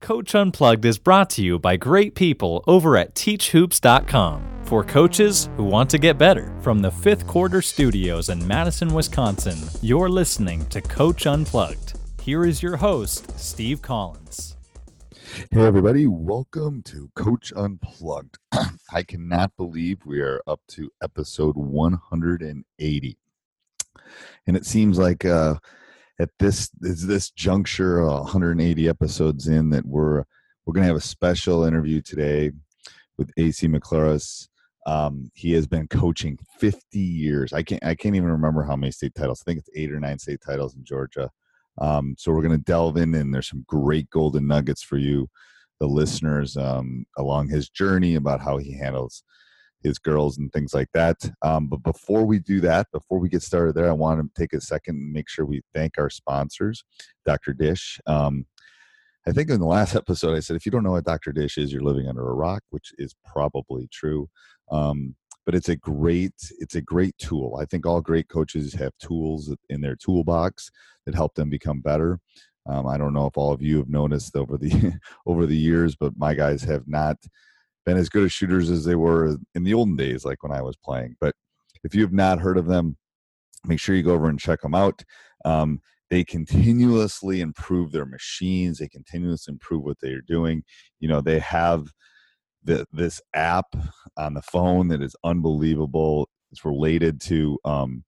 Coach Unplugged is brought to you by great people over at teachhoops.com for coaches who want to get better. From the fifth quarter studios in Madison, Wisconsin, you're listening to Coach Unplugged. Here is your host, Steve Collins. Hey, everybody, welcome to Coach Unplugged. I cannot believe we are up to episode 180. And it seems like, uh, at this is this juncture, uh, 180 episodes in, that we're we're going to have a special interview today with AC McCullers. Um, he has been coaching 50 years. I can't I can't even remember how many state titles. I think it's eight or nine state titles in Georgia. Um, so we're going to delve in, and there's some great golden nuggets for you, the listeners, um, along his journey about how he handles his girls and things like that. Um, but before we do that, before we get started there, I want to take a second and make sure we thank our sponsors, Dr. Dish. Um, I think in the last episode I said if you don't know what Dr. Dish is, you're living under a rock, which is probably true. Um, but it's a great it's a great tool. I think all great coaches have tools in their toolbox that help them become better. Um, I don't know if all of you have noticed over the over the years, but my guys have not been as good as shooters as they were in the olden days, like when I was playing. But if you have not heard of them, make sure you go over and check them out. Um, they continuously improve their machines. They continuously improve what they are doing. You know, they have the, this app on the phone that is unbelievable. It's related to um,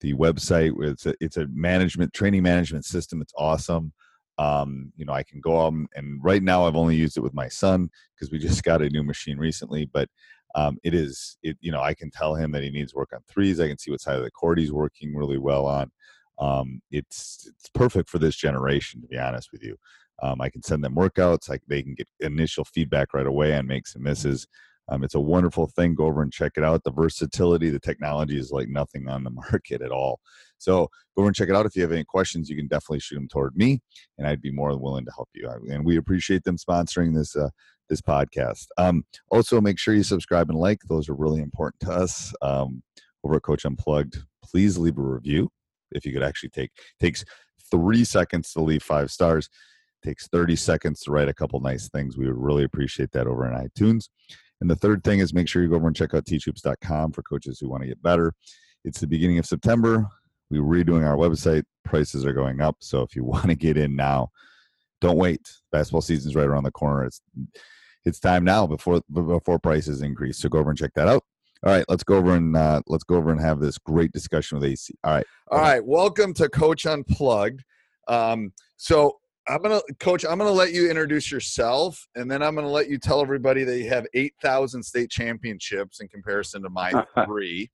the website. It's a, it's a management training management system. It's awesome um, you know i can go on and right now i've only used it with my son because we just got a new machine recently but um, it is it you know i can tell him that he needs work on threes i can see what side of the court he's working really well on um, it's it's perfect for this generation to be honest with you. Um, i can send them workouts like they can get initial feedback right away on makes and misses um, it's a wonderful thing. Go over and check it out. The versatility, the technology is like nothing on the market at all. So go over and check it out. If you have any questions, you can definitely shoot them toward me, and I'd be more than willing to help you. And we appreciate them sponsoring this uh, this podcast. Um, also, make sure you subscribe and like; those are really important to us. Um, over at Coach Unplugged, please leave a review. If you could actually take takes three seconds to leave five stars takes 30 seconds to write a couple nice things. We would really appreciate that over in iTunes. And the third thing is make sure you go over and check out teachhoops.com for coaches who want to get better. It's the beginning of September. We're redoing our website. Prices are going up. So if you want to get in now, don't wait. Basketball season's right around the corner. It's it's time now before before prices increase. So go over and check that out. All right, let's go over and uh, let's go over and have this great discussion with AC. All right, all right. Welcome to Coach Unplugged. Um, so I'm gonna, Coach. I'm gonna let you introduce yourself, and then I'm gonna let you tell everybody that you have eight thousand state championships in comparison to my three.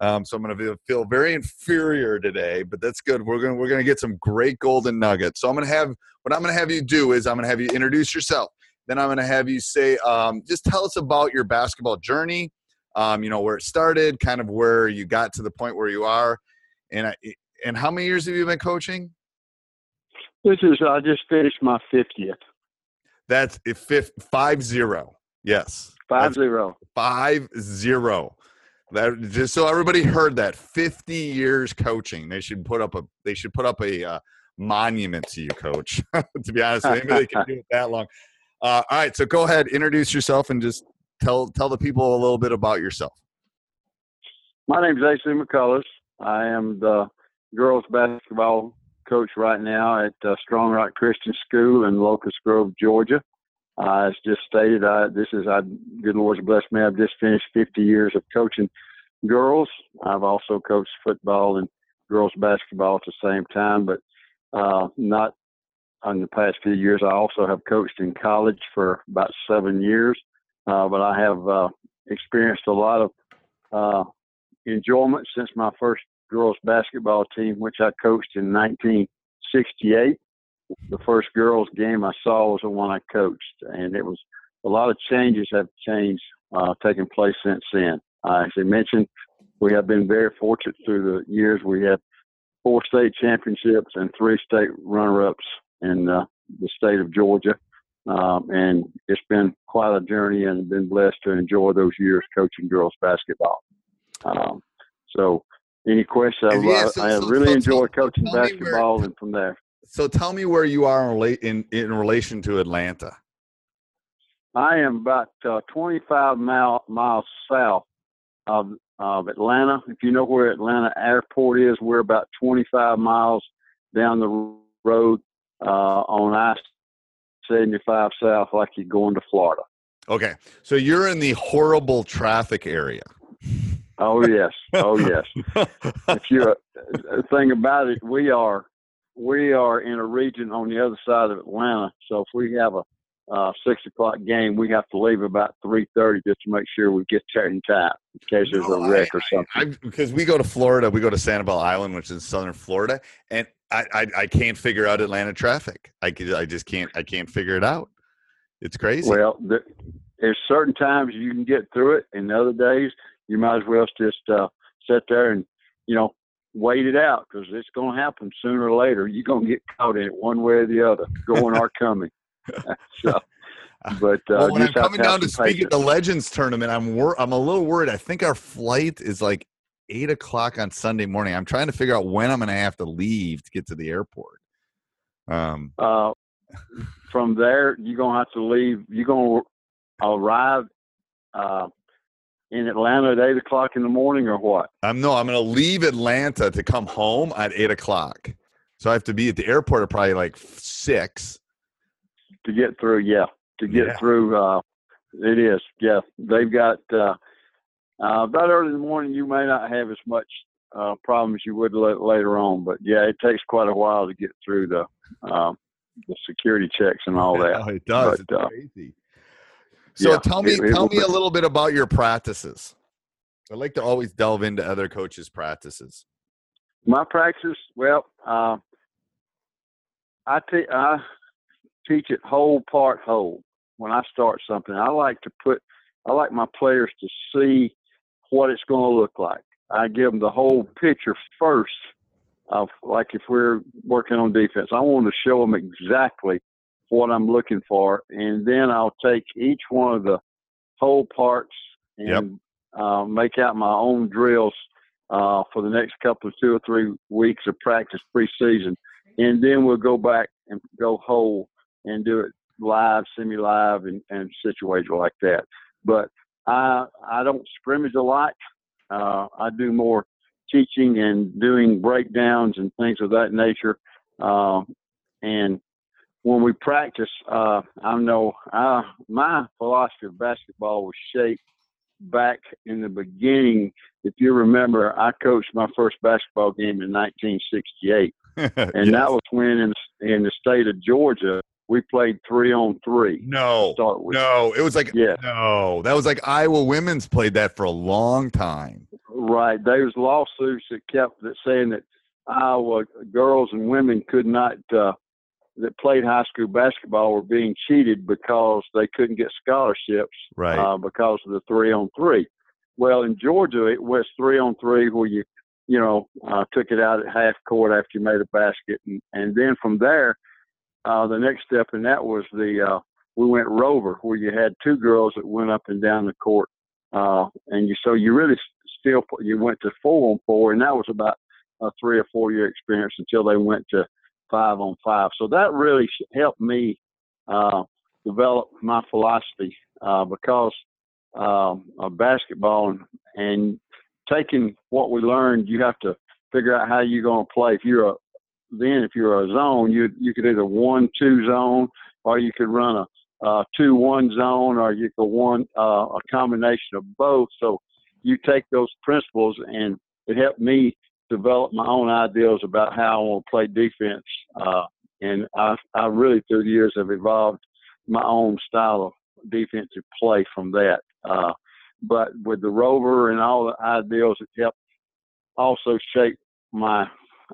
Um, so I'm gonna feel, feel very inferior today, but that's good. We're gonna we're gonna get some great golden nuggets. So I'm gonna have what I'm gonna have you do is I'm gonna have you introduce yourself. Then I'm gonna have you say, um, just tell us about your basketball journey. Um, you know where it started, kind of where you got to the point where you are, and I, and how many years have you been coaching? This is I just finished my fiftieth. That's if fifth, five zero. Yes. Five That's zero. Five zero. That just so everybody heard that. Fifty years coaching. They should put up a. They should put up a uh, monument to you, Coach. to be honest, maybe they can do it that long. Uh, all right. So go ahead, introduce yourself, and just tell tell the people a little bit about yourself. My name is AC McCullers. I am the girls basketball coach right now at uh, Strong Rock Christian School in Locust Grove, Georgia. Uh, as just stated, I, this is, I, good Lord's blessed me. I've just finished 50 years of coaching girls. I've also coached football and girls basketball at the same time, but uh, not in the past few years. I also have coached in college for about seven years, uh, but I have uh, experienced a lot of uh, enjoyment since my first girls basketball team, which I coached in 1968 the first girls game I saw was the one I coached, and it was a lot of changes have changed uh, taken place since then. Uh, as I mentioned, we have been very fortunate through the years. We have four state championships and three state runner-ups in uh, the state of Georgia, um, and it's been quite a journey, and been blessed to enjoy those years coaching girls basketball. Um, so, any questions? Yeah, so, I, I so, really so enjoyed tell, coaching tell basketball, where, and from there so tell me where you are in, in, in relation to Atlanta. I am about uh, 25 mile, miles south of, of Atlanta. If you know where Atlanta Airport is, we're about 25 miles down the road uh, on I 75 south, like you're going to Florida. Okay, so you're in the horrible traffic area. Oh yes, oh yes. if you're the thing about it, we are we are in a region on the other side of Atlanta. So if we have a uh, six o'clock game, we have to leave about three thirty just to make sure we get there in time in case there's no, a wreck I, or something. because we go to Florida, we go to Sanibel Island, which is southern Florida, and I, I, I can't figure out Atlanta traffic. I I just can't I can't figure it out. It's crazy. Well, there's certain times you can get through it, and other days you might as well just uh, sit there and you know wait it out because it's going to happen sooner or later. You're going to get caught in it one way or the other, going or coming. so, but uh, well, when I'm coming down to speak at the Legends tournament, I'm wor- I'm a little worried. I think our flight is like eight o'clock on Sunday morning. I'm trying to figure out when I'm going to have to leave to get to the airport. Um, uh, from there, you're going to have to leave. You're going to arrive uh, in Atlanta at eight o'clock in the morning, or what? I'm no. I'm going to leave Atlanta to come home at eight o'clock. So I have to be at the airport at probably like six to get through. Yeah, to get yeah. through. Uh, it is. Yeah, they've got uh, uh, about early in the morning. You may not have as much uh, problems you would later on, but yeah, it takes quite a while to get through the uh, the security checks and all that. Oh, it does. But, it's uh, crazy. So yeah, tell me, it, tell me a little bit about your practices. I like to always delve into other coaches' practices. My practice, well, uh, I, te- I teach it whole part whole. When I start something, I like to put, I like my players to see what it's going to look like. I give them the whole picture first of like if we're working on defense, I want to show them exactly what I'm looking for, and then I'll take each one of the whole parts and yep. uh, make out my own drills uh, for the next couple of two or three weeks of practice preseason, and then we'll go back and go whole and do it live, semi-live, and, and situated like that. But I I don't scrimmage a lot. Uh, I do more teaching and doing breakdowns and things of that nature. Uh, and when we practice, uh, I know uh, my philosophy of basketball was shaped back in the beginning. If you remember, I coached my first basketball game in 1968, and yes. that was when in in the state of Georgia we played three on three. No, no, it was like yeah. no, that was like Iowa women's played that for a long time. Right, there was lawsuits that kept that saying that Iowa girls and women could not. Uh, that played high school basketball were being cheated because they couldn't get scholarships right. uh, because of the three on three. Well, in Georgia, it was three on three where you, you know, uh, took it out at half court after you made a basket, and, and then from there, uh, the next step in that was the uh, we went rover where you had two girls that went up and down the court, uh, and you so you really still you went to four on four, and that was about a three or four year experience until they went to five on five. So that really helped me uh, develop my philosophy uh, because um, of basketball and, and taking what we learned, you have to figure out how you're going to play. If you're a then if you're a zone, you you could either one two zone or you could run a uh, two one zone or you could one uh, a combination of both. So you take those principles and it helped me develop my own ideas about how I want to play defense. Uh, and I, I really through the years have evolved my own style of defensive play from that. Uh, but with the rover and all the ideals, it helped also shape my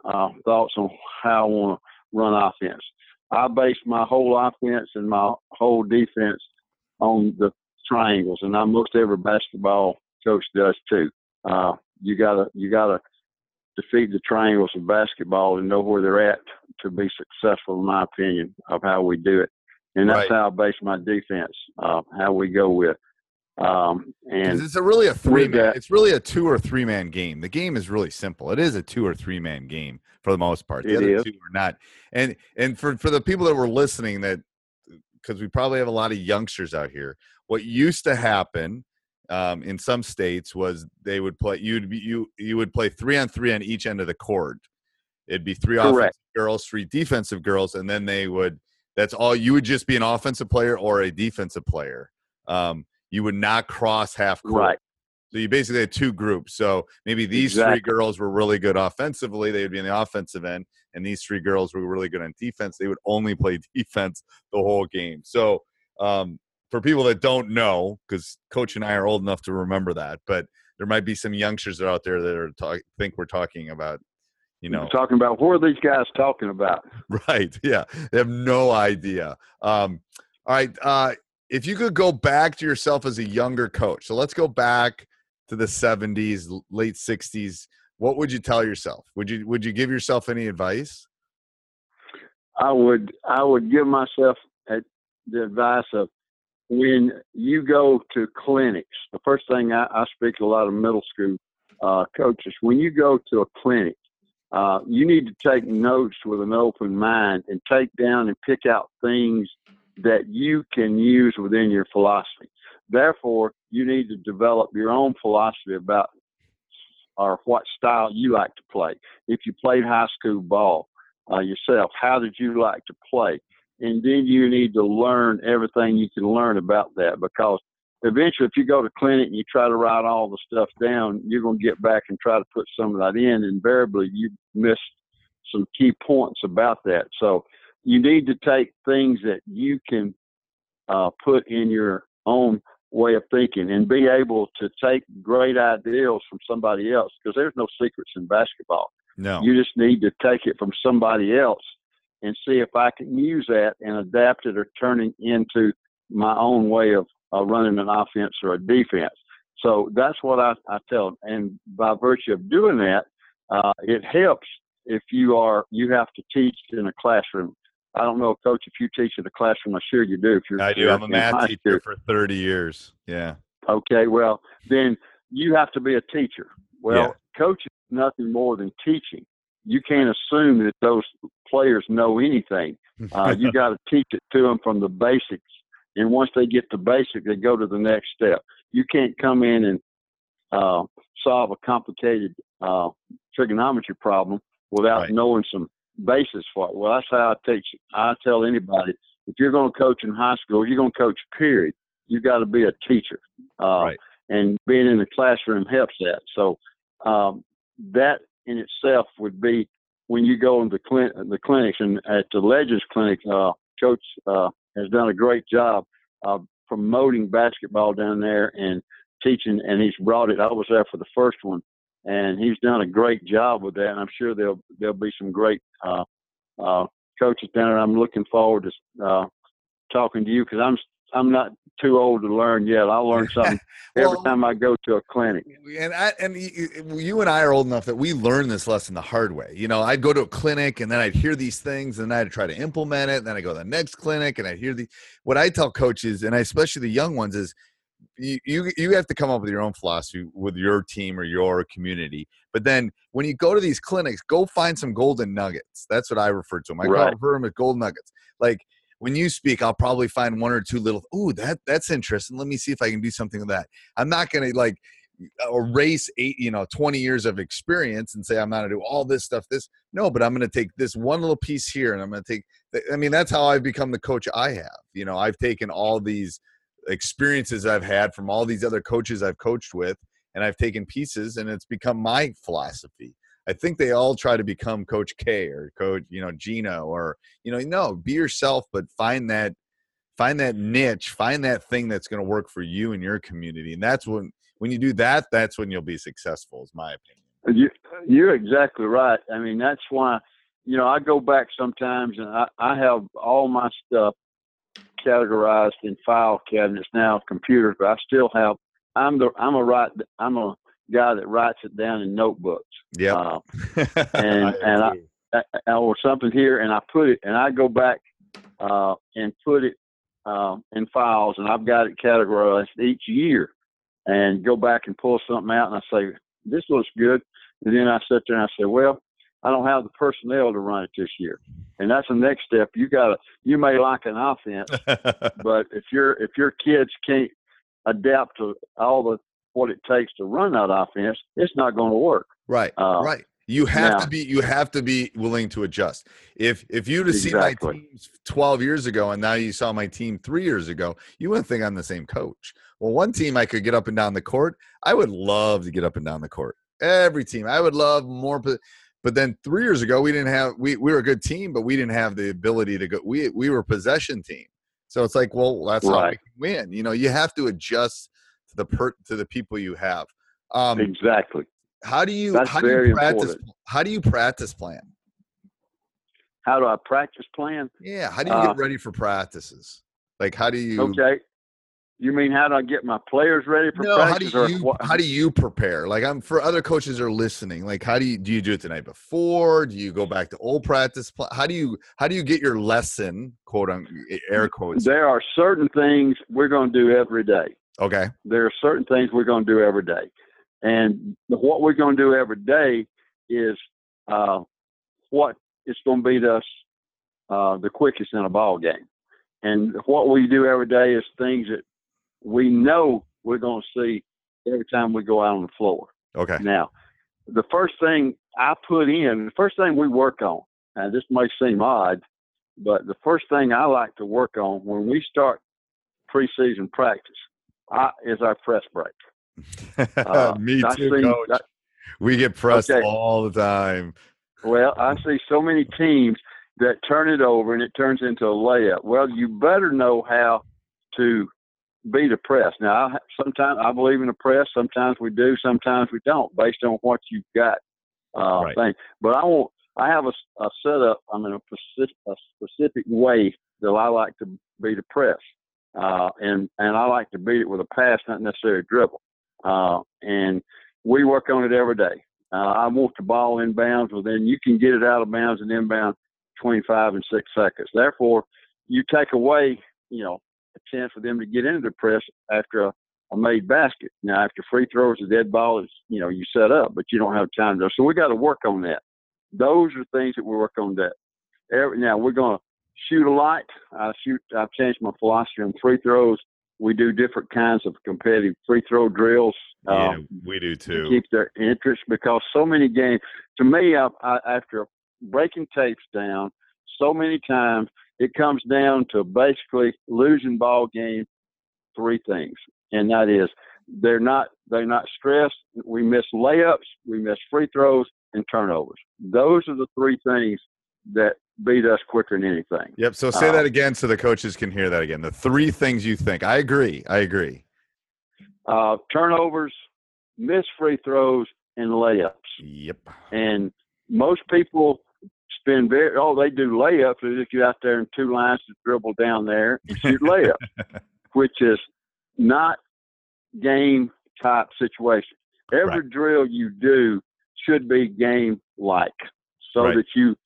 uh, thoughts on how I want to run offense. I base my whole offense and my whole defense on the triangles, and I, most every basketball coach does too. Uh, you gotta you gotta defeat the triangles of basketball and know where they're at to be successful, in my opinion, of how we do it. And that's right. how I base my defense, uh, how we go with. Um, and it's a really a three man. That, it's really a two or three man game. The game is really simple. It is a two or three man game for the most part. The other is. two are not. And and for for the people that were listening, that because we probably have a lot of youngsters out here. What used to happen um, in some states was they would play you'd be, you you would play three on three on each end of the court. It'd be three Correct. offensive girls, three defensive girls, and then they would. That's all. You would just be an offensive player or a defensive player. Um, you would not cross half court. Right. So you basically had two groups. So maybe these exactly. three girls were really good offensively. They would be in the offensive end, and these three girls were really good on defense. They would only play defense the whole game. So um, for people that don't know, because Coach and I are old enough to remember that, but there might be some youngsters out there that are talk, think we're talking about. You know, we're talking about what are these guys talking about? Right. Yeah, they have no idea. Um, all right. Uh, if you could go back to yourself as a younger coach, so let's go back to the 70s, late 60s. What would you tell yourself? Would you would you give yourself any advice? I would I would give myself the advice of when you go to clinics, the first thing I, I speak to a lot of middle school uh, coaches, when you go to a clinic, uh, you need to take notes with an open mind and take down and pick out things that you can use within your philosophy. Therefore, you need to develop your own philosophy about or what style you like to play. If you played high school ball uh, yourself, how did you like to play? And then you need to learn everything you can learn about that because eventually if you go to clinic and you try to write all the stuff down you're going to get back and try to put some of that in invariably you miss some key points about that. So you need to take things that you can uh, put in your own way of thinking and be able to take great ideas from somebody else because there's no secrets in basketball. No. You just need to take it from somebody else and see if I can use that and adapt it or turn it into my own way of uh, running an offense or a defense. So that's what I, I tell them. And by virtue of doing that, uh, it helps if you are you have to teach in a classroom. I don't know, coach, if you teach in a classroom. I'm sure you do. If you're, I do. I'm a math teacher for 30 years. Yeah. Okay. Well, then you have to be a teacher. Well, yeah. coaching is nothing more than teaching you can't assume that those players know anything. Uh, you got to teach it to them from the basics, and once they get the basic, they go to the next step. You can't come in and uh, solve a complicated uh, trigonometry problem without right. knowing some basis for it. Well, that's how I teach. I tell anybody if you're going to coach in high school, you're going to coach. Period. You got to be a teacher, uh, right. and being in the classroom helps that. So um, that in itself would be when you go into clin- the clinics and at the Legends Clinic, uh, Coach uh, has done a great job uh, promoting basketball down there and teaching, and he's brought it. I was there for the first one, and he's done a great job with that. And I'm sure there'll there'll be some great uh, uh, coaches down there. I'm looking forward to uh, talking to you because I'm I'm not too old to learn yet. I'll learn something every time I go to a clinic. and I, and you, and I are old enough that we learned this lesson the hard way. You know, I'd go to a clinic and then I'd hear these things and I'd try to implement it. And then I go to the next clinic and I hear the what I tell coaches and I, especially the young ones is you, you you have to come up with your own philosophy with your team or your community. But then when you go to these clinics, go find some golden nuggets. That's what I refer to them. I Right. refer them as golden nuggets. Like when you speak, I'll probably find one or two little. Ooh, that that's interesting. Let me see if I can do something with that. I'm not gonna like erase eight, you know, 20 years of experience and say I'm not gonna do all this stuff. This no, but I'm gonna take this one little piece here, and I'm gonna take. I mean, that's how I've become the coach I have. You know, I've taken all these experiences I've had from all these other coaches I've coached with, and I've taken pieces, and it's become my philosophy. I think they all try to become Coach K or Coach, you know, Gino or you know, no, be yourself, but find that find that niche, find that thing that's going to work for you and your community, and that's when when you do that, that's when you'll be successful, is my opinion. Uh, you, uh, you're exactly right. I mean, that's why, you know, I go back sometimes and I, I have all my stuff categorized in file cabinets now, computers, but I still have, I'm the, I'm a write, I'm a guy that writes it down in notebooks. Yeah, Uh, and- and I- uh, or something here and I put it and I go back uh, and put it uh, in files and I've got it categorized each year and go back and pull something out and I say, this looks good. And then I sit there and I say, well, I don't have the personnel to run it this year. And that's the next step. You gotta, you may like an offense, but if your, if your kids can't adapt to all the, what it takes to run that offense, it's not going to work. right, Uh, right. You have to be you have to be willing to adjust. If if you'd have seen my Exactly. teams 12 years ago and now you saw my team 3 years ago, you wouldn't think I'm the same coach. Well, one team I could get up and down the court. I would love to get up and down the court. Every team. I would love more but then 3 years ago we didn't have we we were a good team, but we didn't have the ability to go we we were a possession team. So it's like, well, that's how we can win. You know, you have to adjust the per to the people you have. Um exactly. how do you That's how do you practice important. how do you practice plan? How do I practice plan? Yeah, how do you Uh, get ready for practices? Like how do you Okay. You mean how do I get my players ready for No, how do practice? or you what- how do you prepare? Like I'm for other coaches are listening. Like how do you do you do it the night before? Do you go back to old practice? How do you how do you get your lesson, quote on air quotes? there are certain things we're going to do every day. Okay. There are certain things we're going to do every day, and what we're going to do every day is uh, what is going to beat us uh, the quickest in a ball game. And what we do every day is things that we know we're going to see every time we go out on the floor. Okay. Now, the first thing I put in, the first thing we work on, and this may seem odd, but the first thing I like to work on when we start preseason practice I, is our press break. Uh, Me too, see- coach. I- we get pressed Okay. all the time. Well, I see so many teams that turn it over and it turns into a layup. Well, you better know how to beat a press. Now, I, sometimes I believe in a press. Sometimes we do. Sometimes we don't, based on what you've got. Uh, Right. thing. But I want. I have a, a setup. I mean, a specific, a specific way that I like to beat a press, uh, and and I like to beat it with a pass, not necessarily dribble. Uh, and we work on it every day. Uh, I want the ball inbounds, well, then you can get it out of bounds and inbound 25 and six seconds. Therefore, you take away, you know, a chance for them to get into the press after a, a made basket. Now, after free throws, the dead ball is, you know, you set up, but you don't have time to. So we got to work on that. Those are things that we work on. That every now we're to shoot a lot. I shoot. I've changed my philosophy on free throws. We do different kinds of competitive free throw drills. Yeah, um, we do too. to keep their interest because so many games. To me, I, I, after breaking tapes down so many times, it comes down to basically losing ball game. Three things, and that is they're not they're not stressed. We miss layups, we miss free throws, and turnovers. Those are the three things that beat us quicker than anything. Yep. So say Uh, that again so the coaches can hear that again. The three things you think. I agree. I agree. Uh, turnovers, missed free throws, and layups. Yep. And most people spend very oh they do layups. They just get out there in two lines to dribble down there and shoot layups. which is not game type situation. Every Right. drill you do should be game like, so Right. that you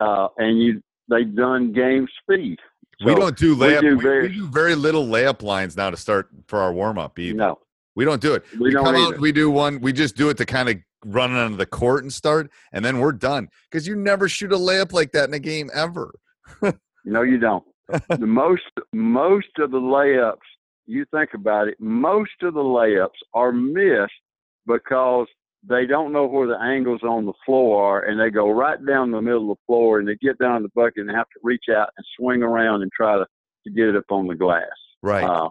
uh, and you they've done game speed. we don't do layup. We do we, very- do very little layup lines now to start for our warm up. Either. No, We don't do it. We don't come either. out, we do one. We just do it to kind of run onto the court and start, and then we're done. Because you never shoot a layup like that in a game ever. no, you don't. the most most of the layups, you think about it, most of the layups are missed because they don't know where the angles on the floor are, and they go right down the middle of the floor, and they get down the bucket and have to reach out and swing around and try to, to get it up on the glass. Right. Uh,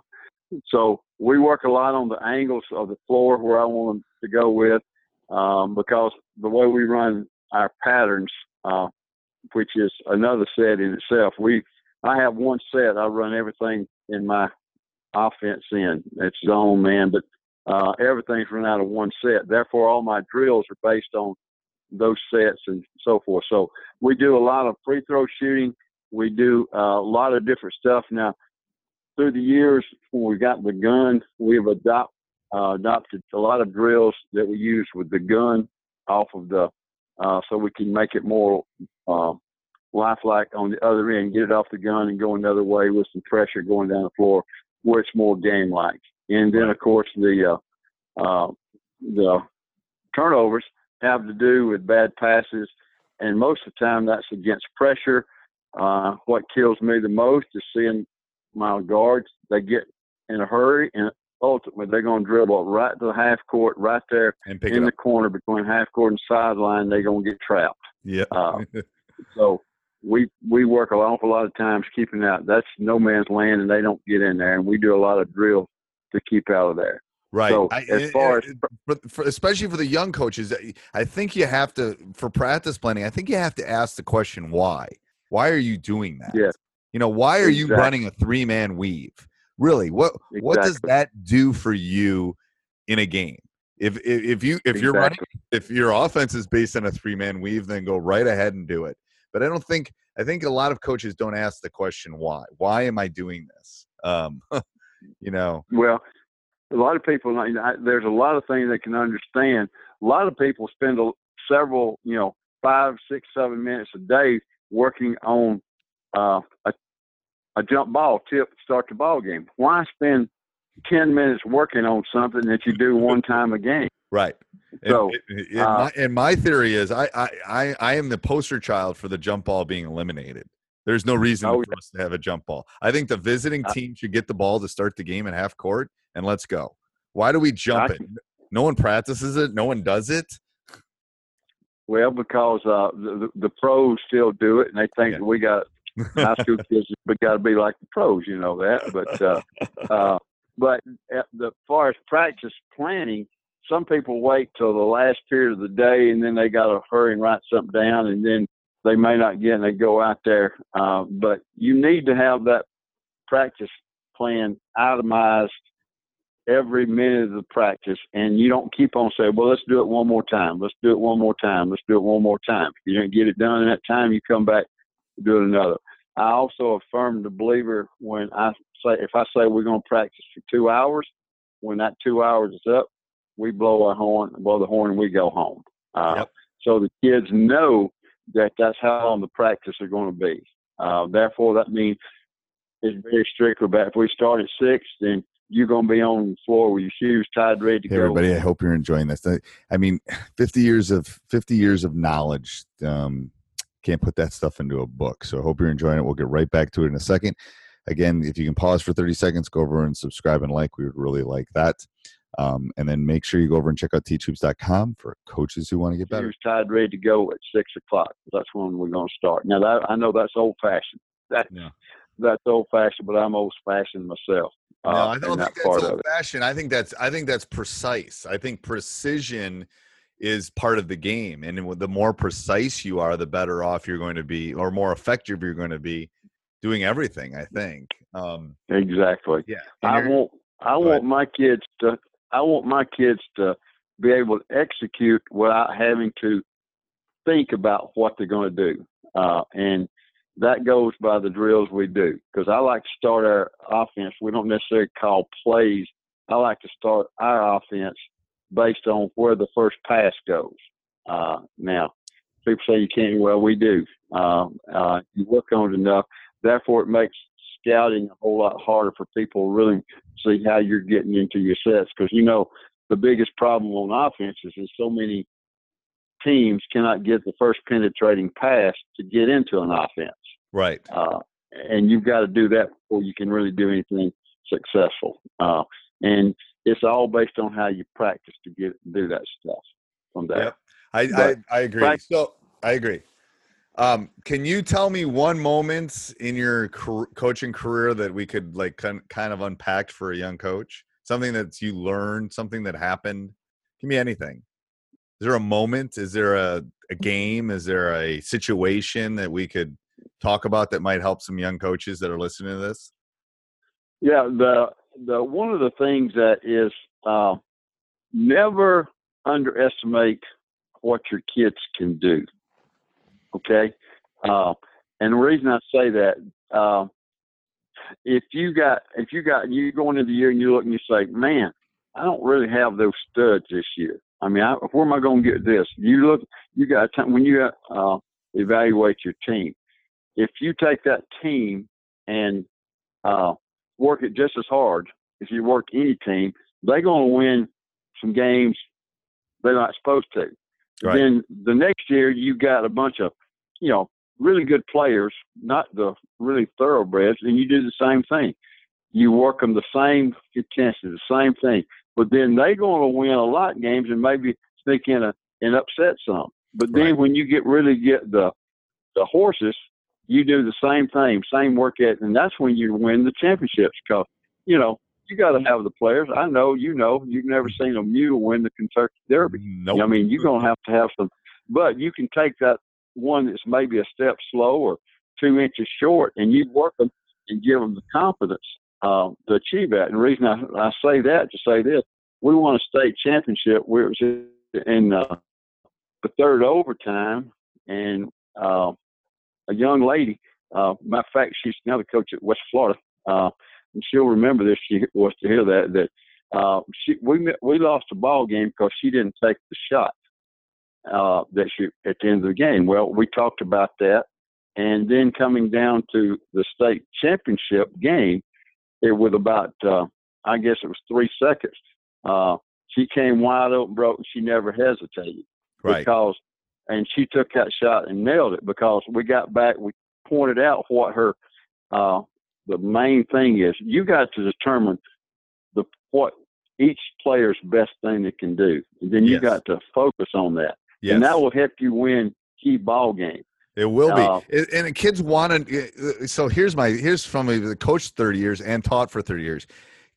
so we work a lot on the angles of the floor where I want them to go with, um, because the way we run our patterns, uh, which is another set in itself. We, I have one set. I run everything in my offense in. It's zone man, but uh, everything's run out of one set. Therefore, all my drills are based on those sets and so forth. So we do a lot of free throw shooting. We do uh, a lot of different stuff now through the years when we got the gun, we've adopt, uh, adopted a lot of drills that we use with the gun off of the, uh, so we can make it more uh, lifelike on the other end, get it off the gun and go another way with some pressure going down the floor where it's more game like. And then, of course, the uh, uh, the turnovers have to do with bad passes, and most of the time that's against pressure. Uh, what kills me the most is seeing my guards, they get in a hurry and ultimately they're going to dribble right to the half court, right there in the corner between half court and sideline. They're going to get trapped. Yeah. Uh, so we we work an awful lot of times keeping out. That's no man's land, and they don't get in there. And we do a lot of drills to keep out of there. Right. So, I- as far for, especially for the young coaches, I- think you have to for practice planning. I think you have to ask the question why. Why are you doing that? Yes. You know, why are you running a three man weave? Really, what what does that do for you in a game? If if, if you if you're running if your offense is based on a three man weave, then go right ahead and do it. But I don't think I think a lot of coaches don't ask the question why. Why am I doing this? Um, you know, Well, a lot of people, there's a lot of things they can understand. A lot of people spend a, several, you know, five, six, seven minutes a day working on uh, a, a jump ball tip to start the ball game. Why spend 10 minutes working on something that you do one time a game? Right. And- So, and uh, my, and my theory is I, I, I, I am the poster child for the jump ball being eliminated. There's no reason Oh, for us to have a jump ball. I think the visiting I- team should get the ball to start the game at half court and let's go. Why do we jump it? No one practices it. No one does it. Well, because uh, the, the, pros still do it, and they think Yeah. we got high school kids, we got to be like the pros, you know that. But uh, uh, but at the as far as practice planning, some people wait till the last period of the day, and then they got to hurry and write something down, and then they may not get, and they go out there. Uh, but you need to have that practice plan itemized every minute of the practice, and you don't keep on saying, "Well, let's do it one more time. Let's do it one more time. Let's do it one more time." If you didn't get it done in that time, you come back do it another. I also affirm the believer when I say, if I say we're going to practice for two hours, when that two hours is up, we blow our horn, blow the horn, and we go home. Uh, Yep. So the kids know that that's how long the practice are going to be. Uh, therefore, that means it's very strict about if we start at six, then you're going to be on the floor with your shoes tied, ready to Hey, go. everybody, I hope you're enjoying this. I- I mean, 50 years of 50 years of knowledge. Um, can't put that stuff into a book. So I hope you're enjoying it. We'll get right back to it in a second. Again, if you can pause for 30 seconds, go over and subscribe and like. We would really like that. Um, and then make sure you go over and check out teachhoops.com for coaches who want to get better. Shoes tied, ready to go at six o'clock. That's when we're going to start. Now that I know that's old fashioned. That Yeah. that's old fashioned, but I'm old fashioned myself. No, uh, I don't think part that's old fashioned. I think that's I think that's precise. I think precision is part of the game, and the more precise you are, the better off you're going to be, or more effective you're going to be doing everything. I think. Um, Exactly. yeah. I you're- want I want my kids to I want my kids to be able to execute without having to think about what they're going to do. Uh, and that goes by the drills we do. Because I like to start our offense. We don't necessarily call plays. I like to start our offense based on where the first pass goes. Uh, now, people say you can't. Well, we do. Um, uh, you work on it enough. Therefore, it makes scouting a whole lot harder for people to really see how you're getting into your sets. Because you know the biggest problem on offenses is so many teams cannot get the first penetrating pass to get into an offense. Right. Uh, and you've got to do that before you can really do anything successful. Uh, and it's all based on how you practice to get do that stuff from that, Yep. I, I, I agree. Practice, so I agree. Um, can you tell me one moment in your co- coaching career that we could like kind of unpack for a young coach? Something that you learned, something that happened. Give me anything. Is there a moment? Is there a, a game? Is there a situation that we could talk about that might help some young coaches that are listening to this? Yeah, the the one of the things that is uh, never underestimate what your kids can do. Okay, uh, and the reason I say that, uh, if you got if you got you go into the year and you look and you say, man, I don't really have those studs this year. I mean, I, where am I going to get this? You look, you got time when you uh, evaluate your team. If you take that team and uh, work it just as hard if you work any team, they're going to win some games they're not supposed to. Right. Then the next year, you got a bunch of, you know, really good players, not the really thoroughbreds, and you do the same thing. You work them the same intensity, the same thing but then they're going to win a lot of games and maybe sneak in a, and upset some. But then right. when you get really get the the horses, you do the same thing, same work ethic, and that's when you win the championships. Because you know you got to have the players. I know you know you've never seen a mule win the Kentucky Derby. Nope. I mean, you're going to have to have some, but you can take that one that's maybe a step slow or two inches short, and you work them and give them the confidence uh, to achieve that. And the reason I, I say that to say this, we won a state championship it was in uh, the third overtime, and uh, a young lady, uh, matter of fact, she's now the coach at West Florida, uh, and she'll remember this. She was to hear that that uh, she we we lost the ball game because she didn't take the shot uh, that she at the end of the game. Well, we talked about that, and then coming down to the state championship game, it was about uh, I guess it was three seconds. Uh, she came wide open, broke, and she never hesitated. Right. Because, and she took that shot and nailed it because we got back, we pointed out what her, uh, the main thing is. You got to determine the what each player's best thing they can do, and then you yes. got to focus on that, yes. and that will help you win key ball games. It will be, uh, and kids want to. So here's my here's from the coach thirty years and taught for thirty years.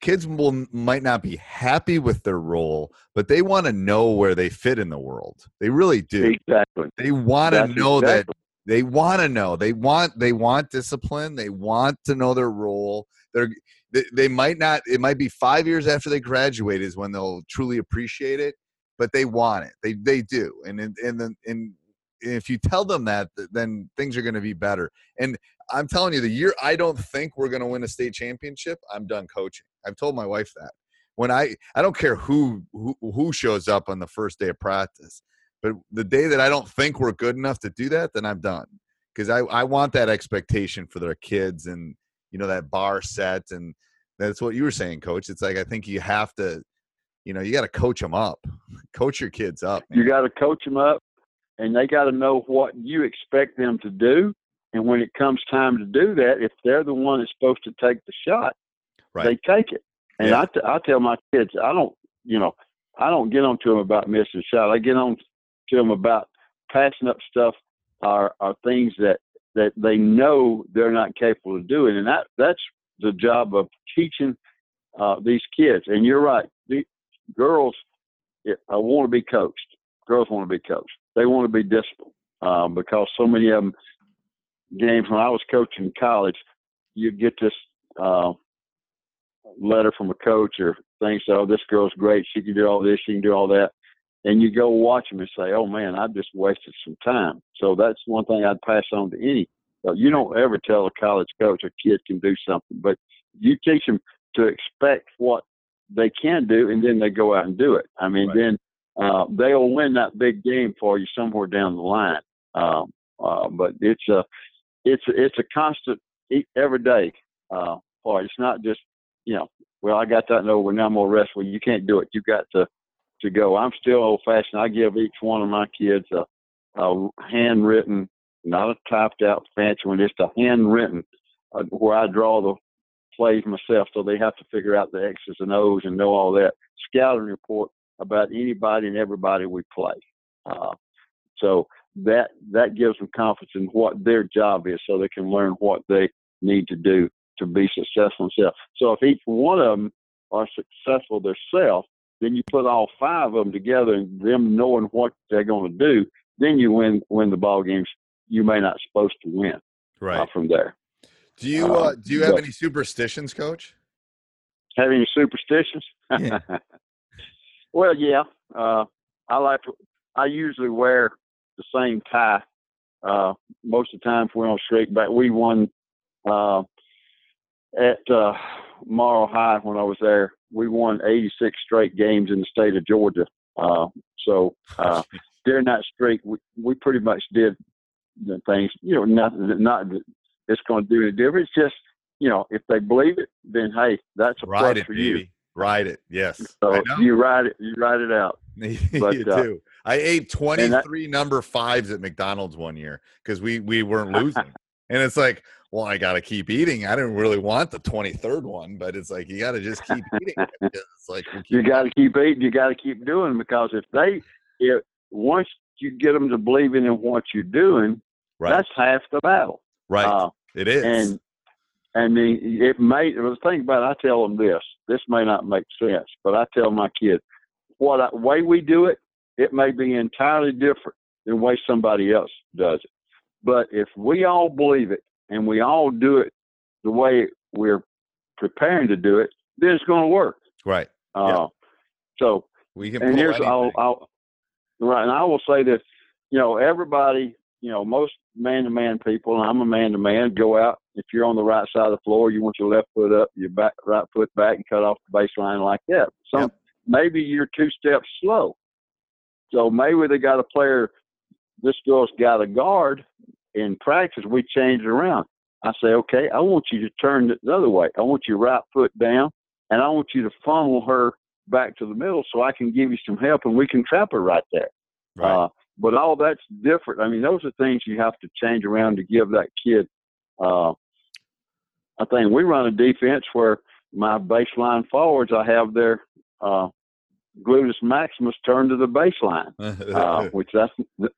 Kids will might not be happy with their role, but they want to know where they fit in the world. They really do. Exactly. They want to know exactly. that they want to know. They want they want discipline. They want to know their role. They're they, they might not. It might be five years after they graduate is when they'll truly appreciate it, but they want it. They they do, and and and, and if you tell them that, then things are going to be better. And I'm telling you, the year I don't think we're going to win a state championship, I'm done coaching. I've told my wife that. When I I don't care who who, who shows up on the first day of practice, but the day that I don't think we're good enough to do that, then I'm done. Because I I want that expectation for their kids and you know that bar set and that's what you were saying, coach. It's like I think you have to, you know, you got to coach them up, coach your kids up. Man. You got to coach them up and they got to know what you expect them to do. And when it comes time to do that, if they're the one that's supposed to take the shot, right. they take it. And yeah. I, t- I tell my kids, I don't, you know, I don't get on to them about missing a shot. I get on to them about passing up stuff are are things that that they know they're not capable of doing, and that that's the job of teaching uh, these kids. And you're right, the girls uh, want to be coached. Girls want to be coached they want to be disciplined um, because so many of them games when I was coaching college, you get this uh, letter from a coach or things. Oh, this girl's great. She can do all this. She can do all that. And you go watch them and say, "Oh man, I just wasted some time." So that's one thing I'd pass on to any Uh, you don't ever tell a college coach a kid can do something, but you teach them to expect what they can do, and then they go out and do it. I mean, Right. then uh, they'll win that big game for you somewhere down the line. Um, uh, but it's a it's it's a constant e- every day uh, part. It's not just you know, well, I got that over, now I'm gonna rest. Well, you can't do it. You got to to go. I'm still old fashioned. I give each one of my kids a, a handwritten, not a typed out fancy one, just a handwritten uh, where I draw the plays myself, so they have to figure out the X's and O's and know all that. Scouting report about anybody and everybody we play. Uh, so that that gives them confidence in what their job is, so they can learn what they need to do to be successful themselves. So if each one of them are successful themselves, then you put all five of them together and them knowing what they're going to do, then you win win the ball games. You may not supposed to win uh, from there. Do you uh, uh, do you have but- any superstitions, Coach? Have any superstitions? Yeah. well, yeah. Uh, I like. To, I usually wear the same tie. Uh, most of the time, if we're on straight back, we won uh, at uh, Morrow High when I was there. We won 86 straight games in the state of Georgia. Uh, so uh, during that streak, we, we pretty much did the things. You know, nothing. Not it's going to do any difference. Just you know, if they believe it, then hey, that's a Ride plus it, for you. baby. Ride it. Yes. So you ride it, you ride it out. you but, uh, do. I ate 23 number fives at McDonald's one year because we we weren't losing. and it's like, well, I got to keep eating. I didn't really want the 23rd one, but it's like you got to just keep eating. It's like You got to keep eating. You got to keep doing because if they, if once you get them to believing in what you're doing, right. that's half the battle. right. Uh, it is. and and the it may the thing about it, I tell them this. This may not make sense, but I tell my kids what I, way we do it. It may be entirely different than the way somebody else does it. But if we all believe it and we all do it the way we're preparing to do it, then it's going to work. right. Uh, So We can and here's I'll. I'll right, and I will say this. You know, everybody, you know, most man-to-man people, and I'm a man-to-man. Go out if you're on the right side of the floor, you want your left foot up, your back right foot back, and cut off the baseline like that. Some Yep. maybe you're two steps slow. So maybe they got a player. This girl's got a guard in practice. We change it around. I say, okay, I want you to turn it the other way. I want your right foot down, and I want you to funnel her back to the middle so I can give you some help and we can trap her right there. right. Uh, but all that's different. I mean, those are things you have to change around to give that kid. Uh, I think we run a defense where my baseline forwards, I have their uh, gluteus maximus turned to the baseline, uh, which that's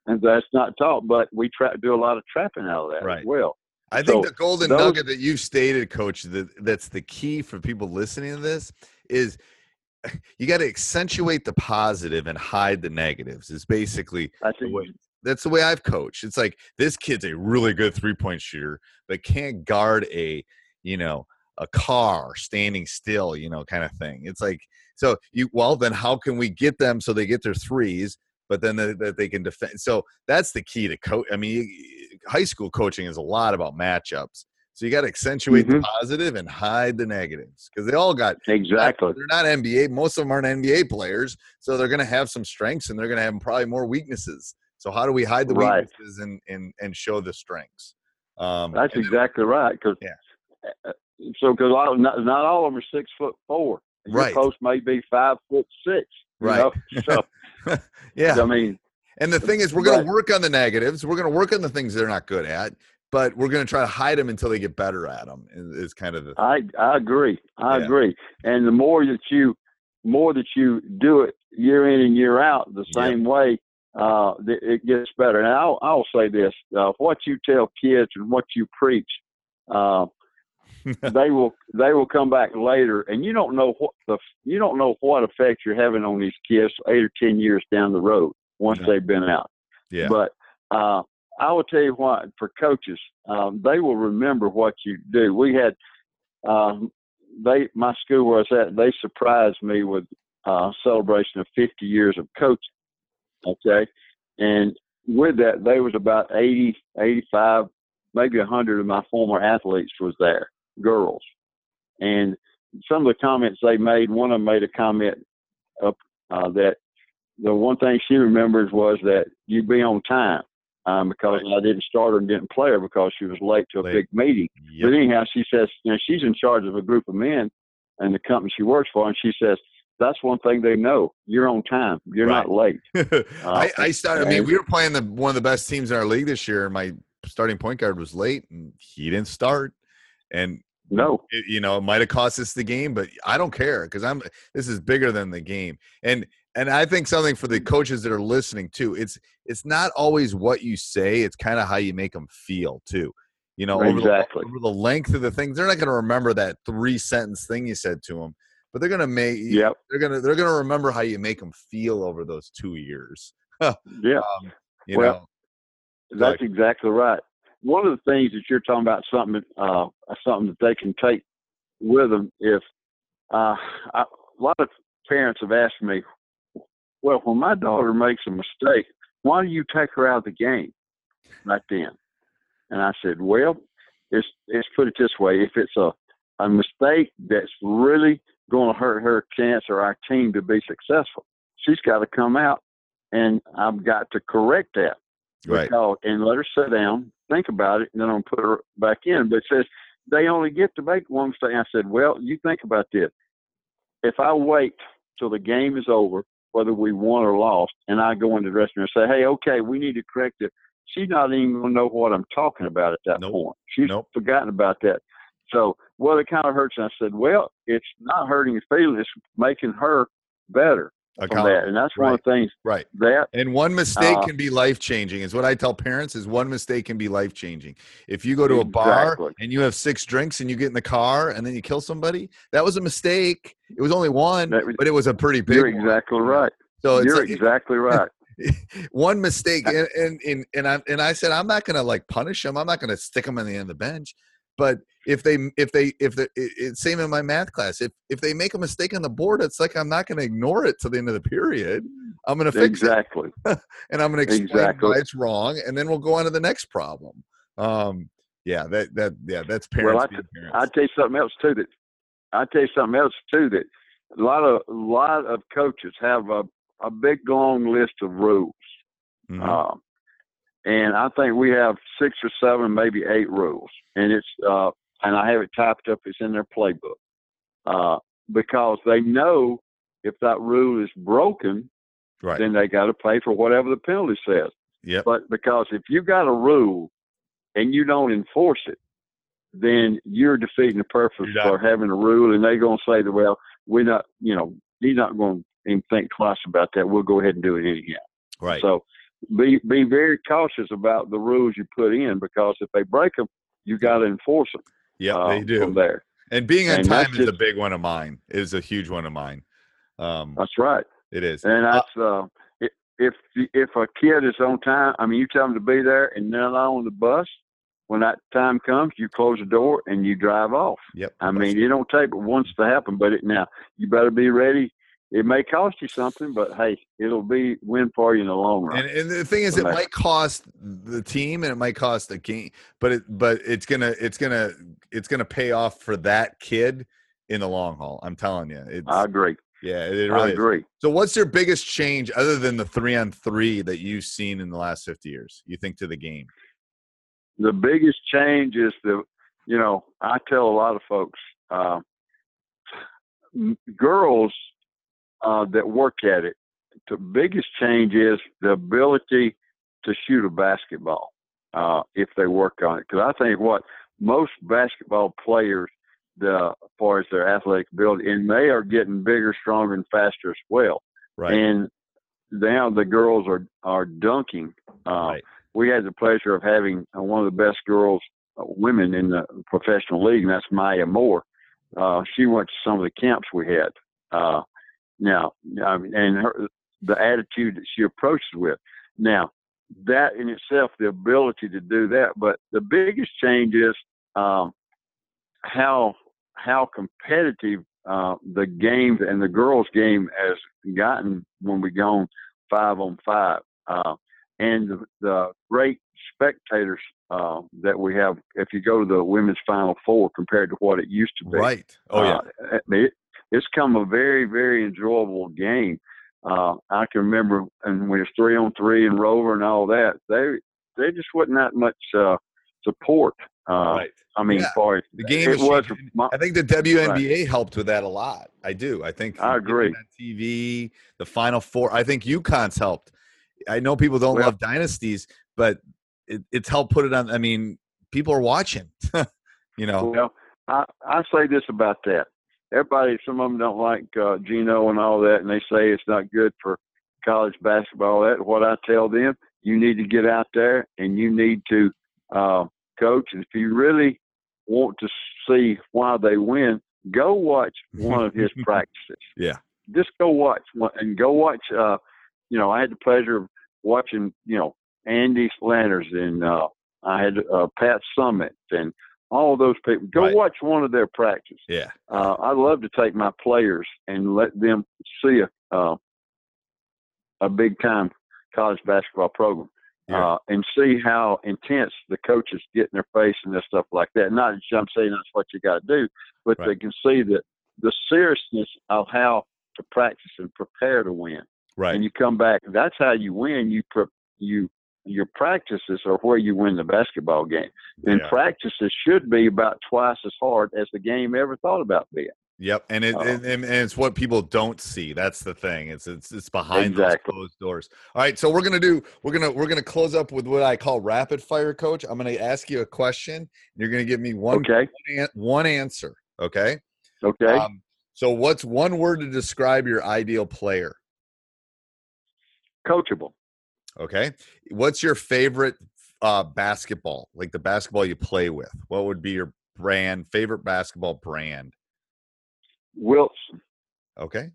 that's not taught, but we try do a lot of trapping out of that Right. as well. I think So, the golden those- nugget that you've stated, Coach, that that's the key for people listening to this is you got to accentuate the positive and hide the negatives. Is basically That's the way, that's the way I've coached. It's like this kid's a really good three point shooter, but can't guard a you know a car standing still, you know, kind of thing. It's like so you well then how can we get them so they get their threes, but then that they, they can defend. So that's the key to coach. I mean, high school coaching is a lot about matchups. So you got to accentuate the Mhm. positive and hide the negatives because they all got exactly. they're not NBA. Most of them aren't NBA players, so they're going to have some strengths and they're going to have probably more weaknesses. So how do we hide the Right. weaknesses and and and show the strengths? Um, That's and then- exactly right. Cause, Yeah. uh, So, because not, not all of them are six foot four. Your Right. post may be five foot six. you Right. know? So, yeah. I mean, And the thing is, we're going Right. to work on the negatives. We're going to work on the things they're not good at, but we're going to try to hide them until they get better at them. Is kind of the I I agree. I Yeah. agree. And the more that you more that you do it year in and year out the same way, uh, it gets better. And I'll I'll say this: uh, what you tell kids and what you preach, uh, they will they will come back later, and you don't know what the you don't know what effect you're having on these kids eight or ten years down the road once Yeah. they've been out. yeah. But uh, I will tell you what, for coaches, um, they will remember what you do. We had um, they my school where I was at, they surprised me with a celebration of 50 years of coaching. Okay, and with that, they was about 80, 85 maybe a hundred of my former athletes was there, girls, and some of the comments they made. One of them made a comment up uh, that the one thing she remembers was that you'd be on time um, because I didn't start her and didn't play her because she was late to a Late. big meeting. Yep. But anyhow, she says, you know, she's in charge of a group of men and the company she works for, and she says that's one thing they know: you're on time, you're Right. not late. I, I started. I mean, we were playing the one of the best teams in our league this year. and My starting point guard was late, and he didn't start. And No, it, you know, it might have cost us the game, but I don't care because I'm. This is bigger than the game, and and I think something for the coaches that are listening too. It's it's not always what you say; it's kind of how you make them feel too. You know, over, the, over the length of the things, they're not going to remember that three sentence thing you said to them, but they're going to make. Yep. They're gonna they're gonna remember how you make them feel over those two years. yeah, Um, you Well, know, that's exactly right. One of the things that you're talking about, something, uh, something that they can take with them. If uh, I, a lot of parents have asked me, well, when my daughter makes a mistake, why do you take her out of the game right then? And I said, well, it's it's put it this way: if it's a a mistake that's really going to hurt her chance or our team to be successful, she's got to come out, and I've got to correct that right? because, and let her sit down, think about it, and then I'm put her back in. But it says they only get to make one mistake. I said, well, you think about this. If I wait till the game is over, whether we won or lost, and I go into the dressing room and say, hey, okay, we need to correct it, she's not even going to know what I'm talking about at that Nope. point. She's Nope. forgotten about that. So, well, it kind of hurts. And I said, well, it's not hurting your feelings, it's making her better from that. And that's one of the things Right. that And one mistake Uh, can be life changing. Is what I tell parents is one mistake can be life changing. If you go to a bar and you have six drinks and you get in the car and then you kill somebody, that was a mistake. It was only one, was- but it was a pretty big you're one. exactly right. So it's You're like- exactly right. one mistake and and and and I and I said I'm not going to like punish them. I'm not going to stick them in the end of the bench. But if they if they if the it, same in my math class. If if they make a mistake on the board, it's like I'm not going to ignore it to the end of the period. I'm going to fix it exactly. and I'm going to explain Exactly. why it's wrong, and then we'll go on to the next problem. Um, yeah, that that yeah, that's parents Well, I being parents. I tell you something else too. That I tell you something else too. That a lot of a lot of coaches have a a big long list of rules, Mhm. um, and I think we have six or seven, maybe eight rules, and it's uh, and I have it typed up. It's in their playbook uh, because they know if that rule is broken, right. then they got to pay for whatever the penalty says. Yep. But because if you got a rule and you don't enforce it, then you're defeating the purpose not- for having a rule. And they're going to say that, well, we're not, you know, he's not going to even think twice about that. We'll go ahead and do it anyhow. right. So be be very cautious about the rules you put in because if they break them, you got to enforce them. yeah, uh, they do. from there. And being on And time is a big one of mine. Is a huge one of mine. Um, That's right. it is. And Uh, that's uh, if if a kid is on time, I mean, you tell them to be there, and they're not on the bus. When that time comes, you close the door and you drive off. yep. I mean, it don't take but once to happen, but it now you better be ready. It may cost you something, but hey, it'll be win for you in the long run. And, and the thing is, it might cost the team and it might cost the game, but it but it's gonna it's gonna it's gonna pay off for that kid in the long haul. I'm telling you, it's I agree. yeah, it I really. Is. agree. So, what's your biggest change other than the three on three that you've seen in the last 50 years? You think to the game? The biggest change is the, you know, I tell a lot of folks, uh, girls uh, that work at it, the biggest change is the ability to shoot a basketball uh, if they work on it. Because I think what most basketball players, the as far as their athletic ability, and they are getting bigger, stronger, and faster as well. Right. And now the girls are are dunking. Uh, right. we had the pleasure of having uh, one of the best girls, uh, women in the professional league, and that's Maya Moore. Uh, she went to some of the camps we had. Now, I mean, and her, the attitude that she approaches with. Now, that in itself, the ability to do that, but the biggest change is um, how how competitive uh, the game and the girls' game has gotten when we gone five on five. Uh, and the, the great spectators uh, that we have. If you go to the women's Final Four compared to what it used to be, Right. Oh yeah. uh, it, it's come a very, very enjoyable game. Uh, I can remember, and when it's three on three and rover and all that, they they just wasn't that much uh, support. Uh, right. I mean, Yeah. as far as The game it was. My, I think the WNBA helped with that a lot. I do. I think I agree. TV, the Final Four. I think UConn's helped. I know people don't Well- love dynasties, but it, it's helped put it on. I mean, people are watching. you know. Well, I, I say this about that. Everybody, some of them don't like uh, Geno and all that, and they say it's not good for college basketball. That what I tell them, you need to get out there and you need to uh, coach. And if you really want to see why they win, go watch one of his practices. Yeah. just go watch one and go watch. Uh, you know, I had the pleasure of watching. You know, Andy Landers and uh, I had uh, Pat Summitt and all those people. Go Right. watch one of their practice. Yeah. Uh, I love to take my players and let them see a uh, a big time college basketball program. Yeah. Uh, and see how intense the coaches get in their face and that stuff like that. Not that I'm saying that's what you got to do, but Right. they can see that the seriousness of how to practice and prepare to win. Right. And you come back. That's how you win. You pre- you your practices are where you win the basketball game. And Yeah. practices should be about twice as hard as the game ever thought about being. Yep, and it Oh. and, and, it's what people don't see. That's the thing. It's it's it's behind Exactly. those closed doors. All right, so we're gonna do we're gonna we're gonna close up with what I call rapid fire, coach. I'm gonna ask you a question. And you're gonna give me one Okay. one, one answer. Okay. Okay. Um, so what's one word to describe your ideal player? Coachable. Okay. What's your favorite uh, basketball? Like the basketball you play with. What would be your brand? Favorite basketball brand? Wilson. Okay.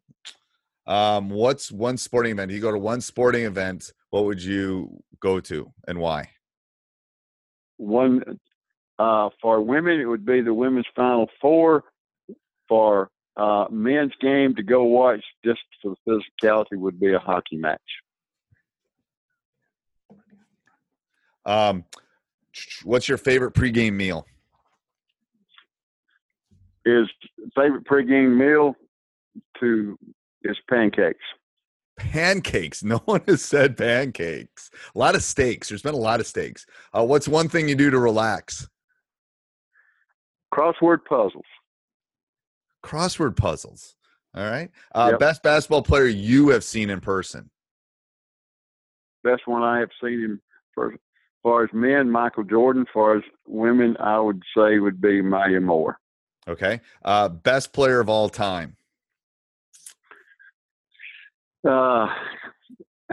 Um, what's one sporting event? You go to one sporting event, what would you go to and why? One uh, for women, it would be the women's Final Four. For uh, men's game to go watch, just for the physicality, would be a hockey match. Um, what's your favorite pregame meal? Is favorite pregame meal to is pancakes. Pancakes. No one has said pancakes. A lot of steaks. There's been a lot of steaks. Uh, what's one thing you do to relax? Crossword puzzles. Crossword puzzles. All right. Uh, Yep. Best basketball player you have seen in person. Best one I have seen him for as far as men, Michael Jordan. As far as women, I would say would be Maya Moore. Okay. Uh, best player of all time. Uh,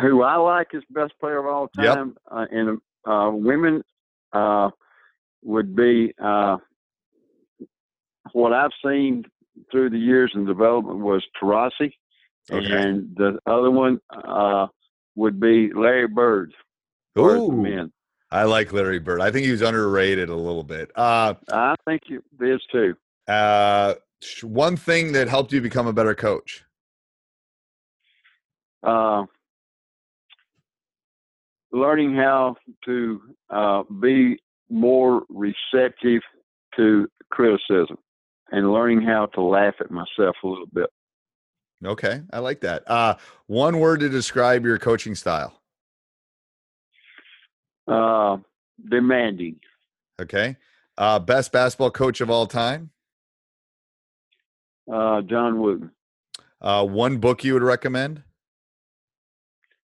who I like as best player of all Yep. time uh, in uh, women uh, would be uh, what I've seen through the years in development was Taurasi, Okay. and the other one uh, would be Larry Bird. Ooh. men. I like Larry Bird. I think he was underrated a little bit. Uh, I think it is too. uh, one thing that helped you become a better coach. uh, learning how to uh, be more receptive to criticism and learning how to laugh at myself a little bit. Okay, I like that. Uh, one word to describe your coaching style. Uh, demanding. Okay. Uh, best basketball coach of all time. Uh, John Wooden. Uh, one book you would recommend.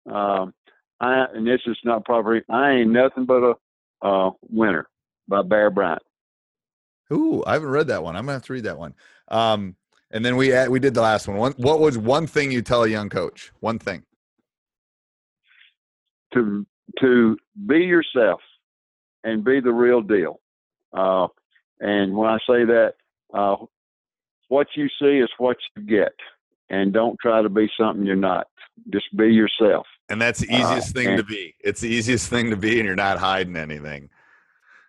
Uh, I, and this is not proper. I ain't nothing but a uh, winner by Bear Bryant. Ooh, I haven't read that one. I'm gonna have to read that one. Um, and then we we did the last one. One, what was one thing you tell a young coach? One thing. to to be yourself and be the real deal. Uh, and when I say that, uh, what you see is what you get, and don't try to be something you're not. Just be yourself. And that's the Uh, easiest thing to be. It's the easiest thing to be, and you're not hiding anything.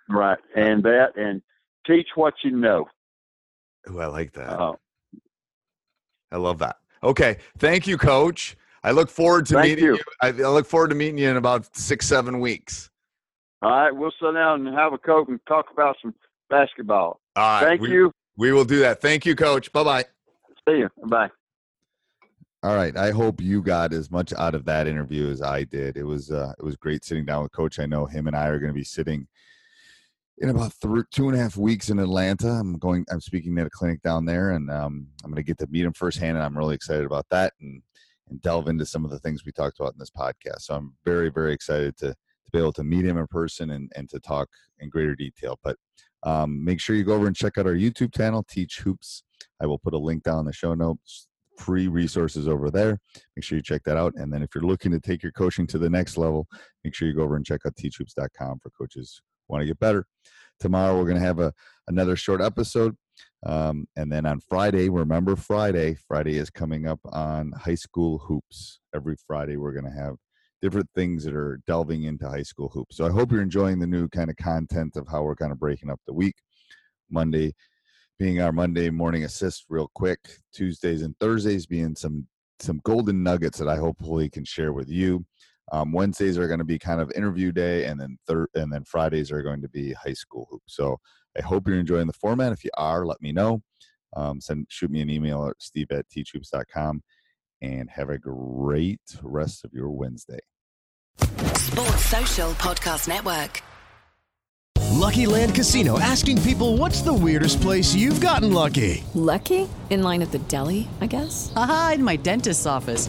Right. And that, and teach what you know. Oh, I like that. Uh, I love that. Okay, thank you, Coach. I look forward to Thank meeting you. you. I, I look forward to meeting you in about six, seven weeks. All right, we'll sit down and have a coke and talk about some basketball. All right. Thank we, you. We will do that. Thank you, Coach. Bye bye. See you. Bye. All right. I hope you got as much out of that interview as I did. It was uh, it was great sitting down with Coach. I know him and I are going to be sitting in about three, two and a half weeks in Atlanta. I'm going. I'm speaking at a clinic down there, and um, I'm going to get to meet him firsthand, and I'm really excited about that and and delve into some of the things we talked about in this podcast. So I'm very very excited to to be able to meet him in person and and to talk in greater detail. But um, make sure you go over and check out our YouTube channel, Teach Hoops. I will put a link down in the show notes. Free resources over there. Make sure you check that out. And then if you're looking to take your coaching to the next level, make sure you go over and check out teachhoops.com for coaches who want to get better. Tomorrow we're going to have a another short episode. Um, and then on Friday, remember Friday, Friday is coming up on high school hoops. Every Friday we're going to have different things that are delving into high school hoops. So I hope you're enjoying the new kind of content of how we're kind of breaking up the week. Monday being our Monday morning assist real quick. Tuesdays and Thursdays being some some golden nuggets that I hopefully can share with you. Um, Wednesdays are going to be kind of interview day, and then third and then Fridays are going to be high school hoops. So I hope you're enjoying the format. If you are, let me know. Um, send shoot me an email at steve at teachhoops.com and have a great rest of your Wednesday. Sports Social Podcast Network. Lucky Land Casino asking people what's the weirdest place you've gotten lucky? Lucky? In line at the deli, I guess? Aha, in my dentist's office.